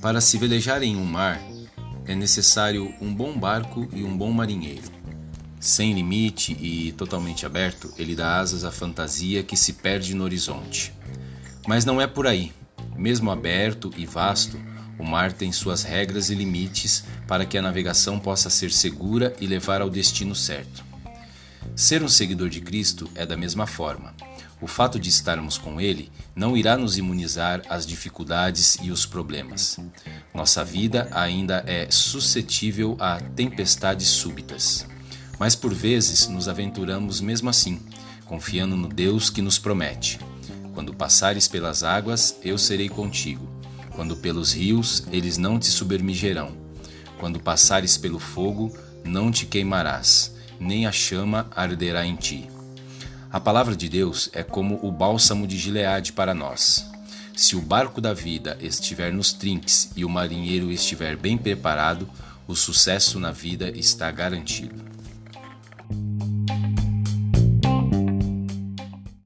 Para se velejar em um mar, é necessário um bom barco e um bom marinheiro. Sem limite e totalmente aberto, ele dá asas à fantasia que se perde no horizonte. Mas não é por aí. Mesmo aberto e vasto, o mar tem suas regras e limites para que a navegação possa ser segura e levar ao destino certo. Ser um seguidor de Cristo é da mesma forma. O fato de estarmos com Ele não irá nos imunizar às dificuldades e os problemas. Nossa vida ainda é suscetível a tempestades súbitas. Mas por vezes nos aventuramos mesmo assim, confiando no Deus que nos promete: Quando passares pelas águas, eu serei contigo. Quando pelos rios, eles não te submergirão. Quando passares pelo fogo, não te queimarás, nem a chama arderá em ti. A palavra de Deus é como o bálsamo de Gileade para nós. Se o barco da vida estiver nos trinques e o marinheiro estiver bem preparado, o sucesso na vida está garantido.